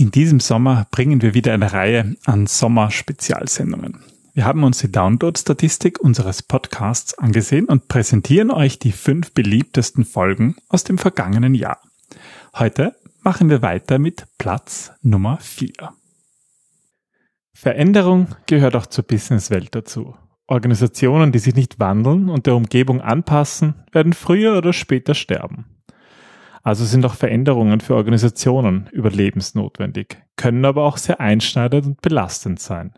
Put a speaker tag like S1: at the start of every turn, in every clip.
S1: In diesem Sommer bringen wir wieder eine Reihe an Sommer-Spezialsendungen. Wir haben uns die Download-Statistik unseres Podcasts angesehen und präsentieren euch die fünf beliebtesten Folgen aus dem vergangenen Jahr. Heute machen wir weiter mit Platz Nummer vier. Veränderung gehört auch zur Businesswelt dazu. Organisationen, die sich nicht wandeln und der Umgebung anpassen, werden früher oder später sterben. Also sind auch Veränderungen für Organisationen überlebensnotwendig, können aber auch sehr einschneidend und belastend sein.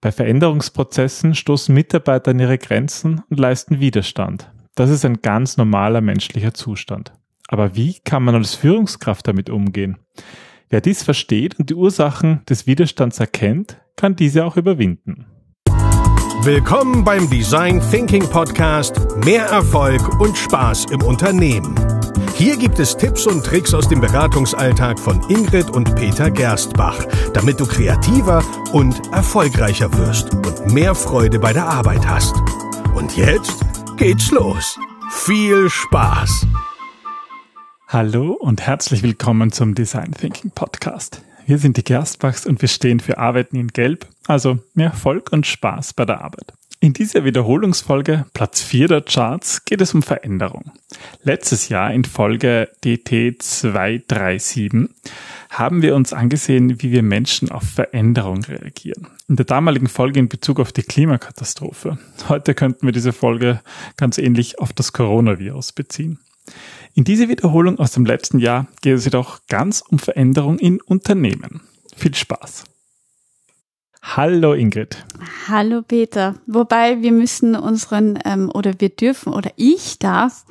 S1: Bei Veränderungsprozessen stoßen Mitarbeiter an ihre Grenzen und leisten Widerstand. Das ist ein ganz normaler menschlicher Zustand. Aber wie kann man als Führungskraft damit umgehen? Wer dies versteht und die Ursachen des Widerstands erkennt, kann diese auch überwinden.
S2: Willkommen beim Design Thinking Podcast Mehr Erfolg und Spaß im Unternehmen. Hier gibt es Tipps und Tricks aus dem Beratungsalltag von Ingrid und Peter Gerstbach, damit du kreativer und erfolgreicher wirst und mehr Freude bei der Arbeit hast. Und jetzt geht's los. Viel Spaß!
S1: Hallo und herzlich willkommen zum Design Thinking Podcast. Wir sind die Gerstbachs und wir stehen für Arbeiten in Gelb, also mehr Erfolg und Spaß bei der Arbeit. In dieser Wiederholungsfolge, Platz 4 der Charts, geht es um Veränderung. Letztes Jahr in Folge DT 237 haben wir uns angesehen, wie wir Menschen auf Veränderung reagieren. In der damaligen Folge in Bezug auf die Klimakatastrophe. Heute könnten wir diese Folge ganz ähnlich auf das Coronavirus beziehen. In dieser Wiederholung aus dem letzten Jahr geht es jedoch ganz um Veränderung in Unternehmen. Viel Spaß! Hallo Ingrid.
S3: Hallo Peter. Wobei wir müssen unseren ähm, oder wir dürfen oder ich darf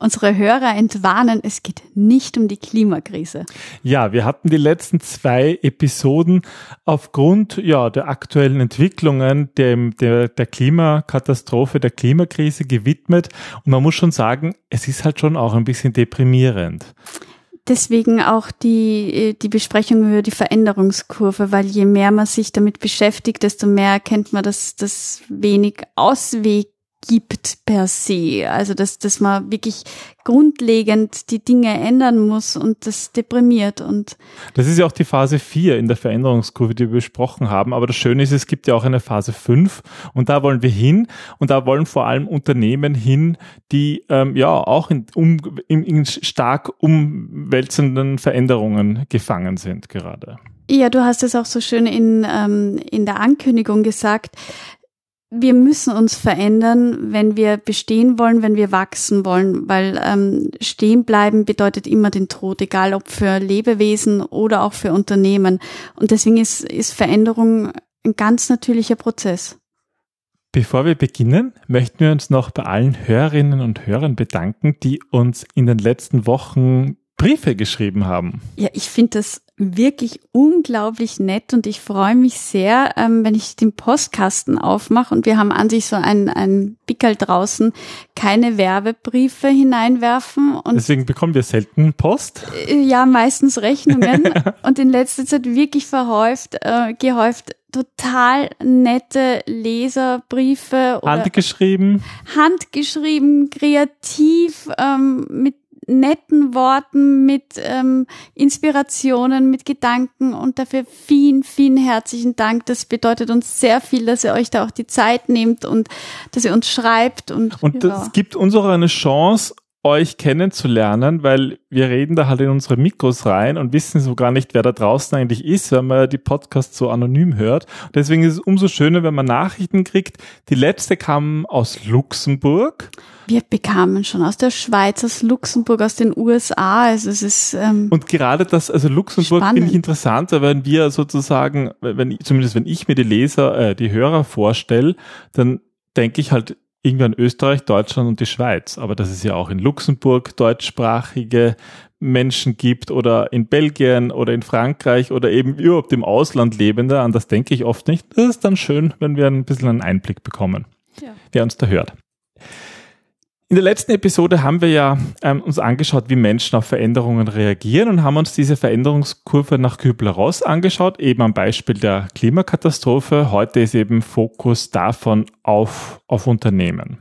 S3: unsere Hörer entwarnen, es geht nicht um die Klimakrise.
S1: Ja, wir hatten die letzten zwei Episoden aufgrund ja, der aktuellen Entwicklungen dem, der, der Klimakatastrophe, der Klimakrise gewidmet. Und man muss schon sagen, es ist halt schon auch ein bisschen deprimierend
S3: deswegen auch die, äh, die Besprechung über die Veränderungskurve, weil je mehr man sich damit beschäftigt, desto mehr erkennt man, dass das wenig Ausweg gibt per se. Also dass, dass man wirklich grundlegend die Dinge ändern muss und das deprimiert. Und
S1: das ist ja auch die Phase 4 in der Veränderungskurve, die wir besprochen haben. Aber das Schöne ist, es gibt ja auch eine Phase 5 und da wollen wir hin und da wollen vor allem Unternehmen hin, die ähm, ja auch in, um, in, in stark umwälzenden Veränderungen gefangen sind gerade.
S3: Ja, du hast es auch so schön in, ähm, in der Ankündigung gesagt wir müssen uns verändern, wenn wir bestehen wollen, wenn wir wachsen wollen, weil ähm, stehen bleiben bedeutet immer den Tod, egal ob für Lebewesen oder auch für Unternehmen. Und deswegen ist, ist Veränderung ein ganz natürlicher Prozess.
S1: Bevor wir beginnen, möchten wir uns noch bei allen Hörerinnen und Hörern bedanken, die uns in den letzten Wochen Briefe geschrieben haben.
S3: Ja, ich finde das wirklich unglaublich nett und ich freue mich sehr, ähm, wenn ich den Postkasten aufmache und wir haben an sich so ein, ein Pickel draußen, keine Werbebriefe hineinwerfen. Und
S1: Deswegen bekommen wir selten Post.
S3: Äh, ja, meistens Rechnungen und in letzter Zeit wirklich verhäuft, äh, gehäuft total nette Leserbriefe.
S1: Handgeschrieben.
S3: Handgeschrieben, kreativ, ähm, mit netten Worten, mit ähm, Inspirationen, mit Gedanken und dafür vielen, vielen herzlichen Dank. Das bedeutet uns sehr viel, dass ihr euch da auch die Zeit nehmt und dass ihr uns schreibt. Und,
S1: und das gibt uns auch eine Chance, euch kennenzulernen, weil wir reden da halt in unsere Mikros rein und wissen so gar nicht, wer da draußen eigentlich ist, wenn man die Podcasts so anonym hört. Und deswegen ist es umso schöner, wenn man Nachrichten kriegt. Die letzte kam aus Luxemburg.
S3: Wir bekamen schon aus der Schweiz, aus Luxemburg, aus den USA. Also es ist ähm,
S1: und gerade das, also Luxemburg finde ich interessant, wenn wir sozusagen, wenn zumindest wenn ich mir die Leser, äh, die Hörer vorstelle, dann denke ich halt irgendwie an Österreich, Deutschland und die Schweiz. Aber dass es ja auch in Luxemburg deutschsprachige Menschen gibt oder in Belgien oder in Frankreich oder eben überhaupt im Ausland Lebende, an das denke ich oft nicht. Das ist dann schön, wenn wir ein bisschen einen Einblick bekommen, ja. wer uns da hört. In der letzten Episode haben wir ja ähm, uns angeschaut, wie Menschen auf Veränderungen reagieren und haben uns diese Veränderungskurve nach Kübler-Ross angeschaut, eben am Beispiel der Klimakatastrophe. Heute ist eben Fokus davon auf, auf Unternehmen.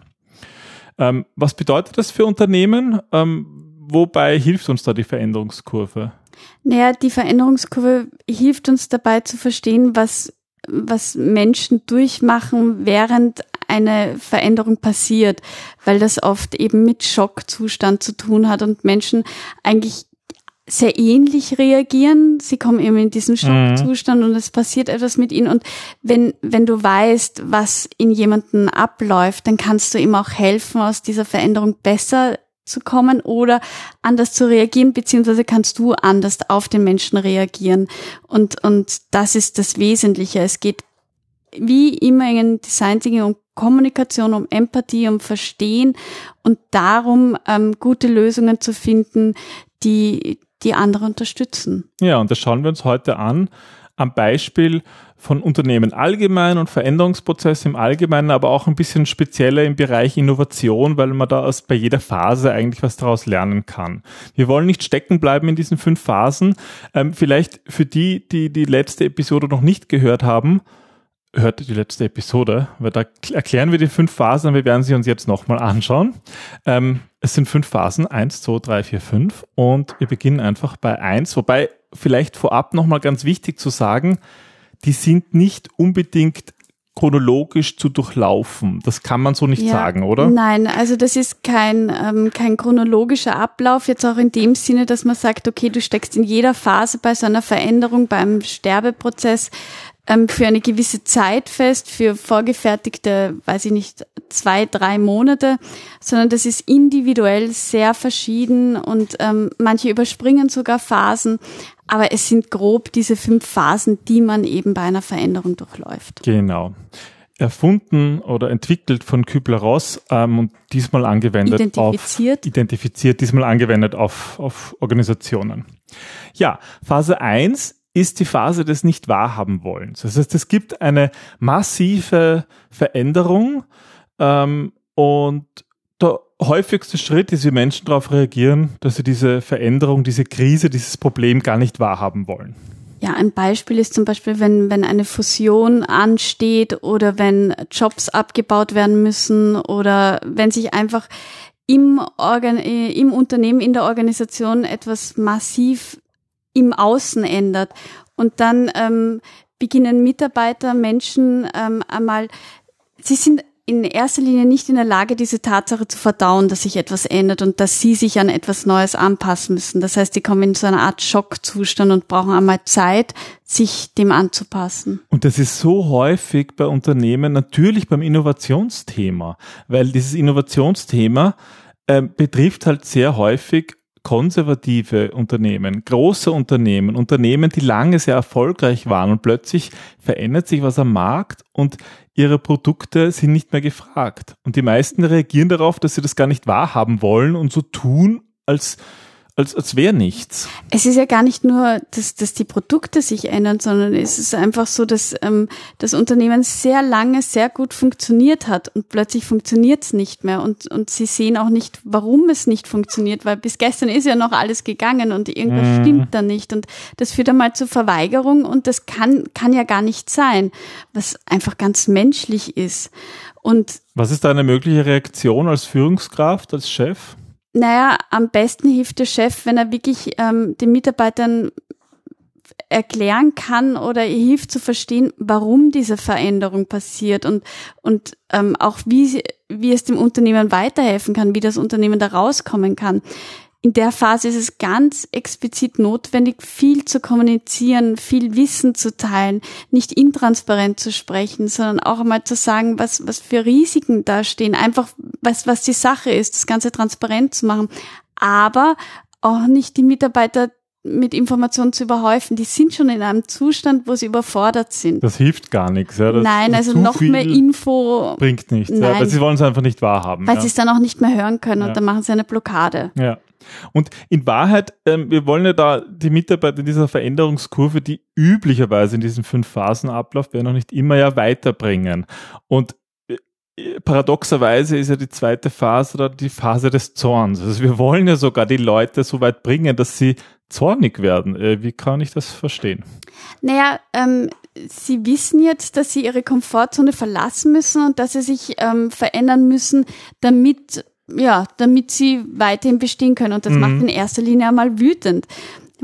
S1: Ähm, was bedeutet das für Unternehmen? Ähm, wobei hilft uns da die Veränderungskurve?
S3: Naja, die Veränderungskurve hilft uns dabei zu verstehen, was, was Menschen durchmachen, während eine Veränderung passiert, weil das oft eben mit Schockzustand zu tun hat und Menschen eigentlich sehr ähnlich reagieren. Sie kommen eben in diesen mhm. Schockzustand mhm. und es passiert etwas mit ihnen. Und wenn, wenn du weißt, was in jemanden abläuft, dann kannst du ihm auch helfen, aus dieser Veränderung besser zu kommen oder anders zu reagieren, beziehungsweise kannst du anders auf den Menschen reagieren. Und, und das ist das Wesentliche. Es geht wie immer in Design Thinking um Kommunikation, um Empathie, um Verstehen und darum, ähm, gute Lösungen zu finden, die, die andere unterstützen.
S1: Ja, und das schauen wir uns heute an am Beispiel von Unternehmen allgemein und Veränderungsprozesse im Allgemeinen, aber auch ein bisschen spezieller im Bereich Innovation, weil man da aus bei jeder Phase eigentlich was daraus lernen kann. Wir wollen nicht stecken bleiben in diesen fünf Phasen. Ähm, vielleicht für die, die die letzte Episode noch nicht gehört haben, hört die letzte Episode, weil da erklären wir die fünf Phasen und wir werden sie uns jetzt nochmal anschauen. Ähm, es sind fünf Phasen, eins, zwei, drei, vier, fünf und wir beginnen einfach bei eins, wobei vielleicht vorab nochmal ganz wichtig zu sagen, die sind nicht unbedingt chronologisch zu durchlaufen. Das kann man so nicht ja, sagen, oder?
S3: Nein, also das ist kein, ähm, kein chronologischer Ablauf, jetzt auch in dem Sinne, dass man sagt, okay, du steckst in jeder Phase bei so einer Veränderung, beim Sterbeprozess ähm, für eine gewisse Zeit fest, für vorgefertigte, weiß ich nicht, zwei, drei Monate, sondern das ist individuell sehr verschieden und ähm, manche überspringen sogar Phasen, aber es sind grob diese fünf Phasen, die man eben bei einer Veränderung durchläuft.
S1: Genau erfunden oder entwickelt von Kübler-Ross ähm, und diesmal angewendet
S3: identifiziert.
S1: auf identifiziert, diesmal angewendet auf, auf Organisationen. Ja, Phase 1 ist die Phase des Nicht-Wahrhaben-Wollens. Das heißt, es gibt eine massive Veränderung ähm, und der häufigste Schritt ist, wie Menschen darauf reagieren, dass sie diese Veränderung, diese Krise, dieses Problem gar nicht wahrhaben wollen.
S3: Ja, ein Beispiel ist zum Beispiel, wenn, wenn eine Fusion ansteht oder wenn Jobs abgebaut werden müssen oder wenn sich einfach im, Organ im Unternehmen, in der Organisation etwas massiv im Außen ändert. Und dann ähm, beginnen Mitarbeiter, Menschen ähm, einmal, sie sind in erster Linie nicht in der Lage, diese Tatsache zu verdauen, dass sich etwas ändert und dass sie sich an etwas Neues anpassen müssen. Das heißt, die kommen in so eine Art Schockzustand und brauchen einmal Zeit, sich dem anzupassen.
S1: Und das ist so häufig bei Unternehmen, natürlich beim Innovationsthema, weil dieses Innovationsthema äh, betrifft halt sehr häufig konservative Unternehmen, große Unternehmen, Unternehmen, die lange sehr erfolgreich waren und plötzlich verändert sich was am Markt und ihre Produkte sind nicht mehr gefragt. Und die meisten reagieren darauf, dass sie das gar nicht wahrhaben wollen und so tun, als als, als wäre nichts.
S3: Es ist ja gar nicht nur, dass, dass die Produkte sich ändern, sondern es ist einfach so, dass ähm, das Unternehmen sehr lange sehr gut funktioniert hat und plötzlich funktioniert es nicht mehr und, und sie sehen auch nicht, warum es nicht funktioniert, weil bis gestern ist ja noch alles gegangen und irgendwas mhm. stimmt da nicht und das führt einmal zur Verweigerung und das kann, kann ja gar nicht sein, was einfach ganz menschlich ist. Und
S1: was ist da eine mögliche Reaktion als Führungskraft, als Chef?
S3: Naja, am besten hilft der Chef, wenn er wirklich ähm, den Mitarbeitern erklären kann oder hilft zu verstehen, warum diese Veränderung passiert und, und ähm, auch wie, wie es dem Unternehmen weiterhelfen kann, wie das Unternehmen da rauskommen kann in der Phase ist es ganz explizit notwendig, viel zu kommunizieren, viel Wissen zu teilen, nicht intransparent zu sprechen, sondern auch einmal zu sagen, was, was für Risiken da stehen, einfach was, was die Sache ist, das Ganze transparent zu machen, aber auch nicht die Mitarbeiter mit Informationen zu überhäufen. Die sind schon in einem Zustand, wo sie überfordert sind.
S1: Das hilft gar nichts. Ja.
S3: Nein, also noch mehr Info
S1: bringt nichts. Nein, ja, weil sie wollen es einfach nicht wahrhaben.
S3: Weil ja. sie es dann auch nicht mehr hören können und dann machen sie eine Blockade.
S1: Ja. Und in Wahrheit, ähm, wir wollen ja da die Mitarbeiter in dieser Veränderungskurve, die üblicherweise in diesem fünf Phasen Ablauf wäre, noch nicht immer ja weiterbringen. Und äh, paradoxerweise ist ja die zweite Phase oder die Phase des Zorns. Also wir wollen ja sogar die Leute so weit bringen, dass sie zornig werden. Äh, wie kann ich das verstehen?
S3: Naja, ähm, sie wissen jetzt, dass sie ihre Komfortzone verlassen müssen und dass sie sich ähm, verändern müssen, damit ja, damit sie weiterhin bestehen können. Und das mhm. macht in erster Linie einmal wütend.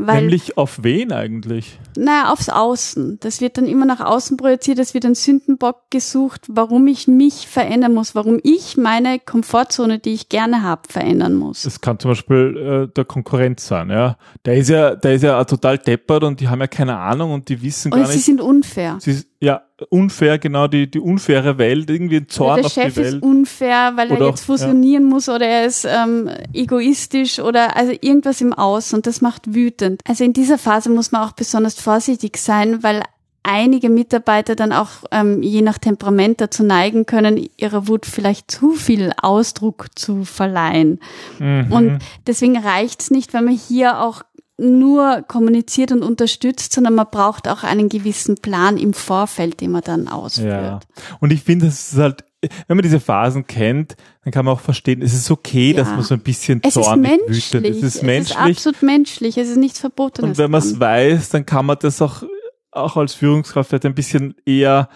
S3: Weil,
S1: Nämlich auf wen eigentlich?
S3: Naja, aufs Außen. Das wird dann immer nach außen projiziert, es wird ein Sündenbock gesucht, warum ich mich verändern muss, warum ich meine Komfortzone, die ich gerne habe, verändern muss.
S1: Das kann zum Beispiel äh, der Konkurrent sein, ja. Der ist ja, der ist ja total deppert und die haben ja keine Ahnung und die wissen
S3: und
S1: gar
S3: sie
S1: nicht.
S3: sind unfair.
S1: Sie, ja, unfair, genau, die, die unfaire Welt, irgendwie ein Zorn
S3: der
S1: auf
S3: Chef
S1: die Welt.
S3: ist unfair, weil
S1: Oder
S3: er jetzt fusionieren muss oder er ist ähm, egoistisch oder also irgendwas im Außen und das macht wütend. Also in dieser Phase muss man auch besonders vorsichtig sein, weil einige Mitarbeiter dann auch ähm, je nach Temperament dazu neigen können, ihrer Wut vielleicht zu viel Ausdruck zu verleihen.
S1: Mhm.
S3: Und deswegen reicht's nicht, wenn man hier auch nur kommuniziert und unterstützt, sondern man braucht auch einen gewissen Plan im Vorfeld, den man dann ausführt.
S1: Ja. Und ich finde, es ist halt, wenn man diese Phasen kennt, dann kann man auch verstehen, es ist okay, dass
S3: Ja.
S1: man so ein bisschen
S3: Es ist
S1: zornig
S3: menschlich.
S1: wütend. Es ist menschlich.
S3: absolut menschlich. Es ist nichts Verbotenes.
S1: Und wenn man es weiß, dann kann man das auch, auch als Führungskraft vielleicht ein bisschen eher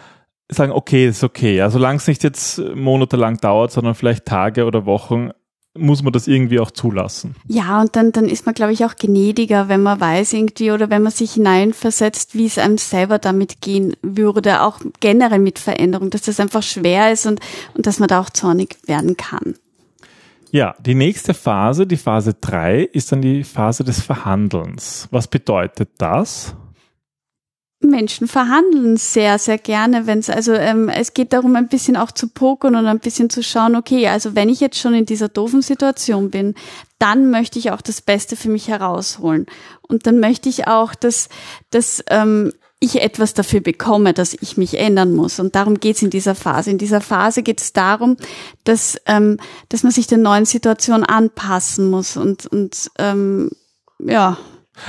S1: sagen, okay, ist okay. Ja, solange es nicht jetzt monatelang dauert, sondern vielleicht Tage oder Wochen, muss man das irgendwie auch zulassen.
S3: Ja, und dann, dann ist man, glaube ich, auch gnädiger, wenn man weiß irgendwie oder wenn man sich hineinversetzt, wie es einem selber damit gehen würde, auch generell mit Veränderung, dass das einfach schwer ist und, und dass man da auch zornig werden kann.
S1: Ja, die nächste Phase, die Phase drei, ist dann die Phase des Verhandelns. Was bedeutet das?
S3: Menschen verhandeln sehr, sehr gerne, wenn es, also ähm, es geht darum, ein bisschen auch zu pokern und ein bisschen zu schauen, okay, also wenn ich jetzt schon in dieser doofen Situation bin, dann möchte ich auch das Beste für mich herausholen. Und dann möchte ich auch, dass, dass ähm, ich etwas dafür bekomme, dass ich mich ändern muss. Und darum geht's in dieser Phase. In dieser Phase geht es darum, dass, ähm, dass man sich der neuen Situation anpassen muss und, und ähm, ja,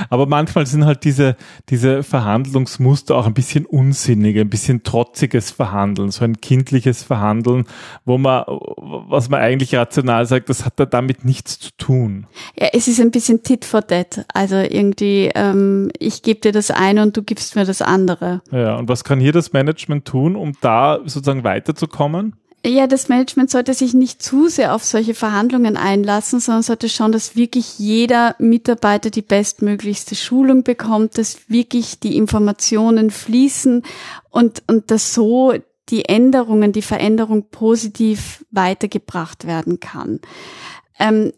S1: Aber manchmal sind halt diese, diese Verhandlungsmuster auch ein bisschen unsinnig, ein bisschen trotziges Verhandeln, so ein kindliches Verhandeln, wo man, was man eigentlich rational sagt, das hat da damit nichts zu tun.
S3: Ja, es ist ein bisschen tit for tat. Also irgendwie, ähm, ich gebe dir das eine und du gibst mir das andere.
S1: Ja, und was kann hier das Management tun, um da sozusagen weiterzukommen?
S3: Ja, das Management sollte sich nicht zu sehr auf solche Verhandlungen einlassen, sondern sollte schauen, dass wirklich jeder Mitarbeiter die bestmöglichste Schulung bekommt, dass wirklich die Informationen fließen und, und dass so die Änderungen, die Veränderung positiv weitergebracht werden kann. Ähm,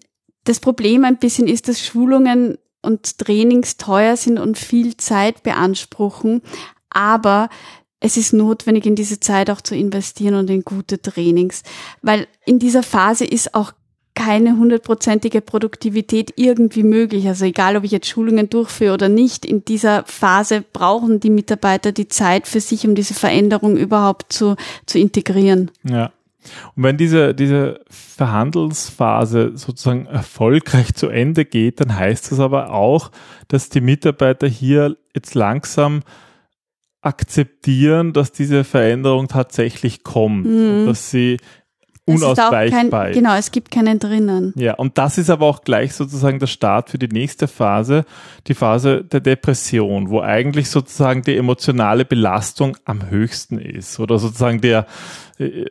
S3: das Problem ein bisschen ist, dass Schulungen und Trainings teuer sind und viel Zeit beanspruchen, aber es ist notwendig, in diese Zeit auch zu investieren und in gute Trainings, weil in dieser Phase ist auch keine hundertprozentige Produktivität irgendwie möglich. Also egal, ob ich jetzt Schulungen durchführe oder nicht, in dieser Phase brauchen die Mitarbeiter die Zeit für sich, um diese Veränderung überhaupt zu, zu integrieren.
S1: Ja. Und wenn diese, diese Verhandelsphase sozusagen erfolgreich zu Ende geht, dann heißt das aber auch, dass die Mitarbeiter hier jetzt langsam akzeptieren, dass diese Veränderung tatsächlich kommt,
S3: Mhm.
S1: und dass sie
S3: ist
S1: unausweichbar
S3: kein,
S1: ist.
S3: genau, es gibt keinen drinnen.
S1: Ja, und das ist aber auch gleich sozusagen der Start für die nächste Phase, die Phase der Depression, wo eigentlich sozusagen die emotionale Belastung am höchsten ist oder sozusagen der äh,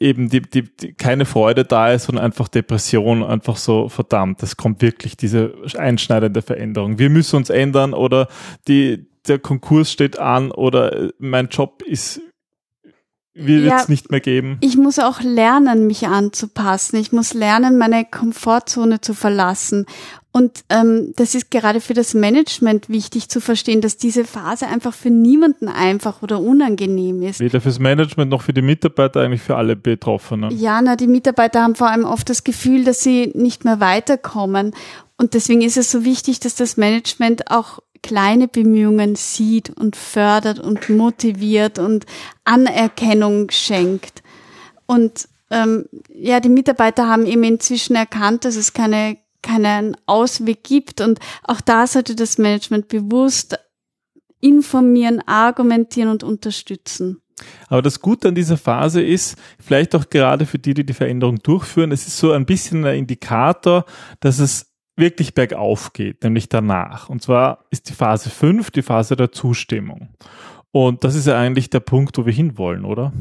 S1: eben die, die, die keine Freude da ist, sondern einfach Depression, einfach so verdammt, es kommt wirklich diese einschneidende Veränderung. Wir müssen uns ändern oder die der Konkurs steht an oder äh, mein Job ist wird
S3: Ja.
S1: es nicht mehr geben.
S3: Ich muss auch lernen, mich anzupassen. Ich muss lernen, meine Komfortzone zu verlassen. Und ähm, das ist gerade für das Management wichtig zu verstehen, dass diese Phase einfach für niemanden einfach oder unangenehm ist.
S1: Weder fürs Management noch für die Mitarbeiter, eigentlich für alle Betroffenen.
S3: Ja, na, die Mitarbeiter haben vor allem oft das Gefühl, dass sie nicht mehr weiterkommen. Und deswegen ist es so wichtig, dass das Management auch kleine Bemühungen sieht und fördert und motiviert und Anerkennung schenkt. Und ähm, ja, die Mitarbeiter haben eben inzwischen erkannt, dass es keine, keinen Ausweg gibt. Und auch da sollte das Management bewusst informieren, argumentieren und unterstützen.
S1: Aber das Gute an dieser Phase ist, vielleicht auch gerade für die, die die Veränderung durchführen, es ist so ein bisschen ein Indikator, dass es wirklich bergauf geht, nämlich danach. Und zwar ist die Phase 5 die Phase der Zustimmung. Und das ist ja eigentlich der Punkt, wo wir hinwollen, oder?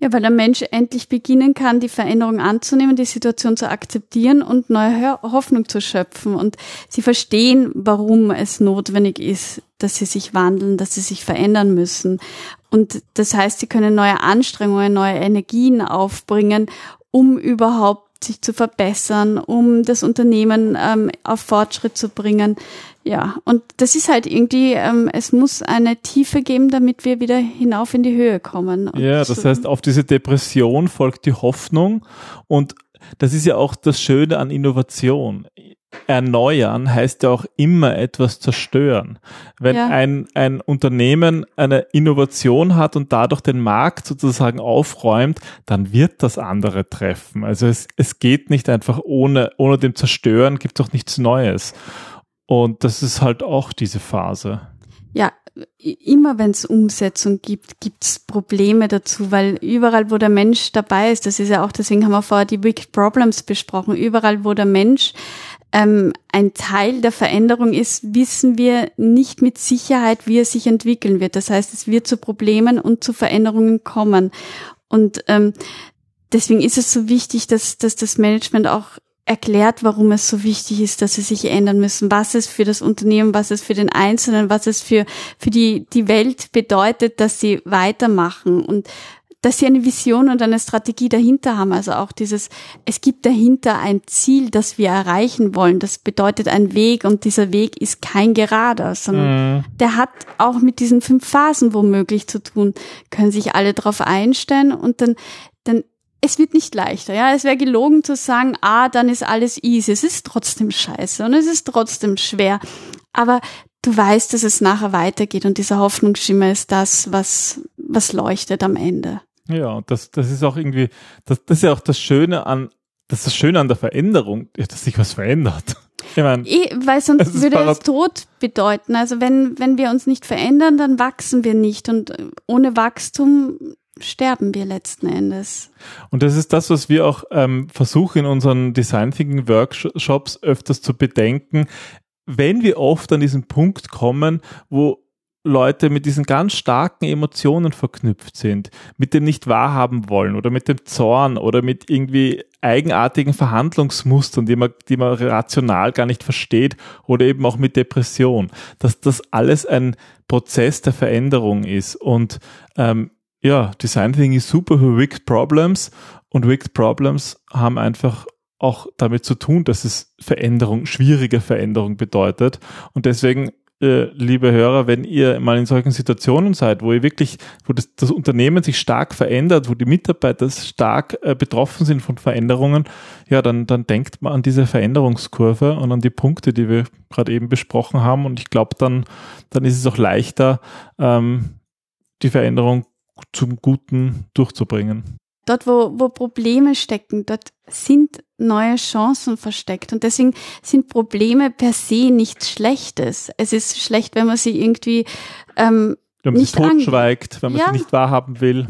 S3: Ja, weil der Mensch endlich beginnen kann, die Veränderung anzunehmen, die Situation zu akzeptieren und neue Hoffnung zu schöpfen. Und sie verstehen, warum es notwendig ist, dass sie sich wandeln, dass sie sich verändern müssen. Und das heißt, sie können neue Anstrengungen, neue Energien aufbringen, um überhaupt sich zu verbessern, um das Unternehmen ähm, auf Fortschritt zu bringen. Ja, und das ist halt irgendwie, ähm, es muss eine Tiefe geben, damit wir wieder hinauf in die Höhe kommen.
S1: Und ja, das so heißt, auf diese Depression folgt die Hoffnung und das ist ja auch das Schöne an Innovation. Erneuern heißt ja auch immer etwas zerstören. Wenn ja. ein, ein Unternehmen eine Innovation hat und dadurch den Markt sozusagen aufräumt, dann wird das andere treffen. Also es, es geht nicht einfach ohne, ohne dem Zerstören gibt es auch nichts Neues. Und das ist halt auch diese Phase.
S3: Ja, immer wenn es Umsetzung gibt, gibt es Probleme dazu, weil überall, wo der Mensch dabei ist, das ist ja auch, deswegen haben wir vorher die Wicked Problems besprochen, überall, wo der Mensch ähm, ein Teil der Veränderung ist, wissen wir nicht mit Sicherheit, wie er sich entwickeln wird. Das heißt, es wird zu Problemen und zu Veränderungen kommen. Und ähm, deswegen ist es so wichtig, dass, dass das Management auch erklärt, warum es so wichtig ist, dass sie sich ändern müssen, was es für das Unternehmen, was es für den Einzelnen, was es für, für die, die Welt bedeutet, dass sie weitermachen und dass sie eine Vision und eine Strategie dahinter haben. Also auch dieses, es gibt dahinter ein Ziel, das wir erreichen wollen. Das bedeutet ein Weg und dieser Weg ist kein gerader, sondern mhm. der hat auch mit diesen fünf Phasen womöglich zu tun. Können sich alle darauf einstellen und dann, dann es wird nicht leichter. Ja, es wäre gelogen zu sagen, ah, dann ist alles easy. Es ist trotzdem scheiße und es ist trotzdem schwer. Aber du weißt, dass es nachher weitergeht und dieser Hoffnungsschimmer ist das, was, was leuchtet am Ende.
S1: Ja, das, das ist auch irgendwie, das, das ist ja auch das Schöne an, das ist das Schöne an der Veränderung, dass sich was verändert.
S3: Ich meine, weil sonst würde es Tod bedeuten. Also wenn, wenn wir uns nicht verändern, dann wachsen wir nicht. Und ohne Wachstum sterben wir letzten Endes.
S1: Und das ist das, was wir auch ähm, versuchen in unseren Design Thinking Workshops öfters zu bedenken. Wenn wir oft an diesen Punkt kommen, wo Leute mit diesen ganz starken Emotionen verknüpft sind, mit dem nicht wahrhaben wollen oder mit dem Zorn oder mit irgendwie eigenartigen Verhandlungsmustern, die man, die man rational gar nicht versteht oder eben auch mit Depression, dass das alles ein Prozess der Veränderung ist und ähm, ja, Design Thinking ist super für Wicked Problems und Wicked Problems haben einfach auch damit zu tun, dass es Veränderung, schwierige Veränderung bedeutet. Und deswegen, liebe Hörer, wenn ihr mal in solchen Situationen seid, wo ihr wirklich, wo das, das Unternehmen sich stark verändert, wo die Mitarbeiter stark äh, betroffen sind von Veränderungen, ja, dann, dann denkt man an diese Veränderungskurve und an die Punkte, die wir gerade eben besprochen haben. Und ich glaube, dann, dann ist es auch leichter, ähm, die Veränderung zum Guten durchzubringen.
S3: Dort, wo, wo Probleme stecken, dort sind neue Chancen versteckt. Und deswegen sind Probleme per se nichts Schlechtes. Es ist schlecht, wenn man sie irgendwie ähm,
S1: wenn man nicht totschweigt, wenn man ja. sie nicht wahrhaben will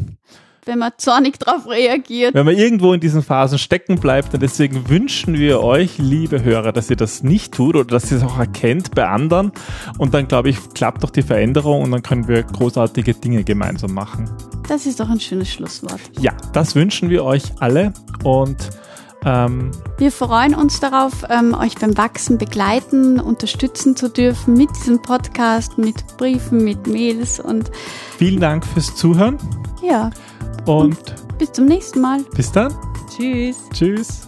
S3: wenn man zornig darauf reagiert.
S1: Wenn man irgendwo in diesen Phasen stecken bleibt. Und deswegen wünschen wir euch, liebe Hörer, dass ihr das nicht tut oder dass ihr es auch erkennt bei anderen. Und dann, glaube ich, klappt doch die Veränderung und dann können wir großartige Dinge gemeinsam machen.
S3: Das ist doch ein schönes Schlusswort.
S1: Ja, das wünschen wir euch alle und
S3: ähm, wir freuen uns darauf, ähm, euch beim Wachsen begleiten, unterstützen zu dürfen mit diesem Podcast, mit Briefen, mit Mails und
S1: vielen Dank fürs Zuhören.
S3: Ja.
S1: Und,
S3: bis zum nächsten Mal.
S1: Bis dann.
S3: Tschüss.
S1: Tschüss.